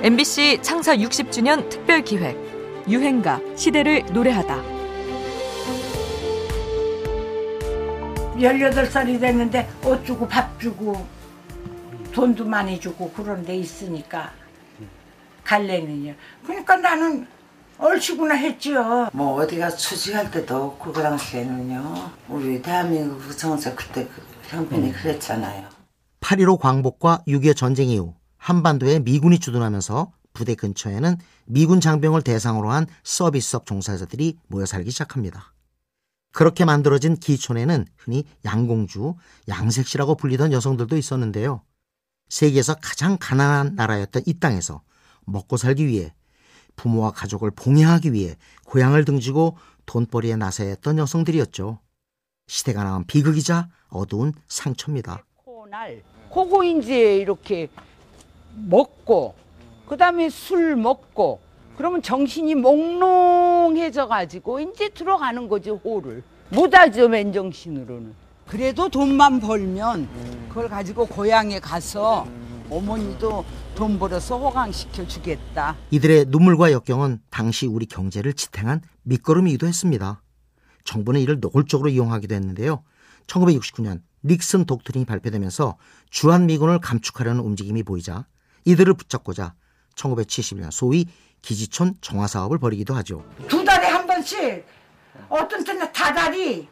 MBC 창사 60주년 특별 기획 유행가 시대를 노래하다. 18살이 됐는데 옷 주고 밥 주고 돈도 많이 주고 그런 데 있으니까 갈래는요. 그러니까 나는 얼씨구나 했지요. 뭐 어디가 취직할 때도 없고 그 당시에는요. 우리 대한민국 정세 그때 그 형편이 그랬잖아요. 8.15 광복과 6.25 전쟁 이후 한반도에 미군이 주둔하면서 부대 근처에는 미군 장병을 대상으로 한 서비스업 종사자들이 모여 살기 시작합니다. 그렇게 만들어진 기촌에는 흔히 양공주, 양색시라고 불리던 여성들도 있었는데요. 세계에서 가장 가난한 나라였던 이 땅에서 먹고 살기 위해 부모와 가족을 봉양하기 위해 고향을 등지고 돈벌이에 나서야 했던 여성들이었죠. 시대가 나온 비극이자 어두운 상처입니다. 이제 이렇게 먹고 그다음에 술 먹고 그러면 정신이 몽롱해져 가지고 이제 들어가는 거지 호를 못하죠 맨정신으로는 그래도 돈만 벌면 그걸 가지고 고향에 가서 어머니도 돈 벌어서 호강시켜 주겠다 이들의 눈물과 역경은 당시 우리 경제를 지탱한 밑거름이기도 했습니다. 정부는 이를 노골적으로 이용하기도 했는데요. 1969년 닉슨 독트린이 발표되면서 주한미군을 감축하려는 움직임이 보이자 이들을 붙잡고자 1971년 소위 기지촌 정화 사업을 벌이기도 하죠. 두 달에 한 번씩 어떤 때는 다달이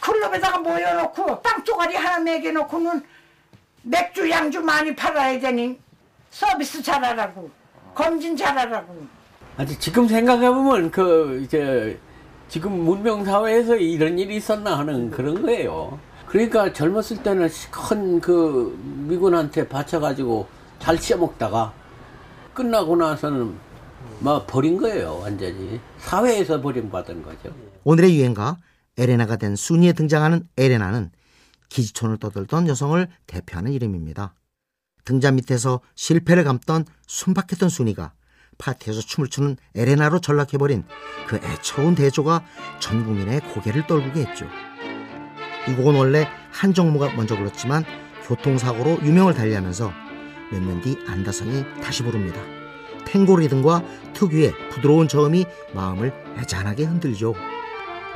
클럽에다가 모여놓고 땅 쪼가리 하나 매겨놓고는 맥주 양주 많이 팔아야 되니 서비스 잘하라고 검진 잘하라고 아주 지금 생각해보면 그 이제 지금 문명 사회에서 이런 일이 있었나 하는 그런 거예요. 그러니까 젊었을 때는 큰 그 미군한테 바쳐가지고 잘 씌어먹다가 끝나고 나서는 막 버린 거예요 완전히 사회에서 버림받은 거죠. 오늘의 유행가 에레나가 된 순이에 등장하는 에레나는 기지촌을 떠들던 여성을 대표하는 이름입니다. 등잔 밑에서 실패를 감던 순박했던 순이가 파티에서 춤을 추는 에레나로 전락해버린 그 애처로운 대조가 전 국민의 고개를 떨구게 했죠. 이 곡은 원래 한정무가 먼저 불렀지만 교통사고로 유명을 달리하면서 몇 년 뒤 안다성이 다시 부릅니다. 탱고 리듬과 특유의 부드러운 저음이 마음을 애잔하게 흔들죠.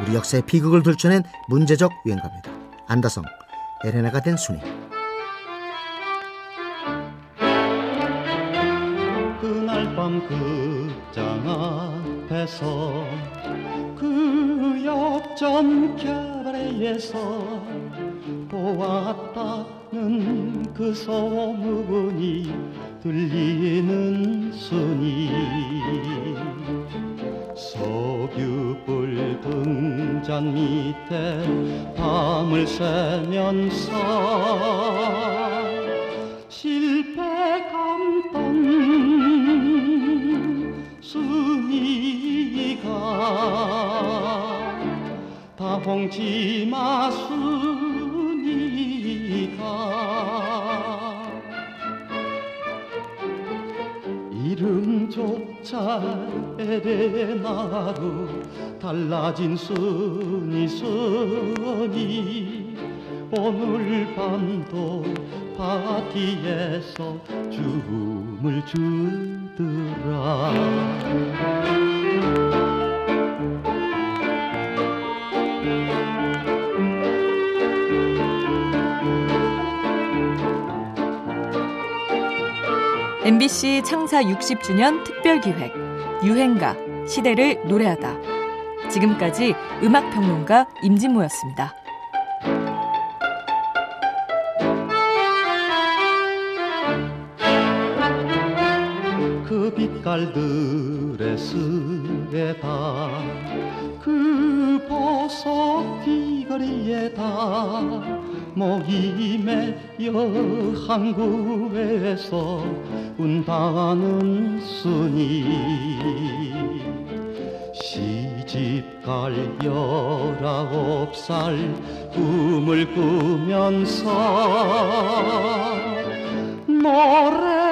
우리 역사의 비극을 들춰낸 문제적 유행가입니다. 안다성, 에레나가 된 순이. 그날 밤 극장 앞에서 그 역전 캐바레에서 보았다는 그 소문이 들리는 순이. 석유불 등잔 밑에 밤을 새면서 실패 감던 순이가 다 홍지 마 순이가 이름조차 에레나로 달라진 순이 순이 오늘 밤도 파티에서 춤을 추더라 MBC 창사 60주년 특별 기획 유행가 시대를 노래하다. 지금까지 음악 평론가 임진모였습니다. 그 빛깔들의 스에다 그 보석 귀걸이에다 모임의 여항구에서 운다는 순이. 시집갈 열아홉 살 꿈을 꾸면서 노래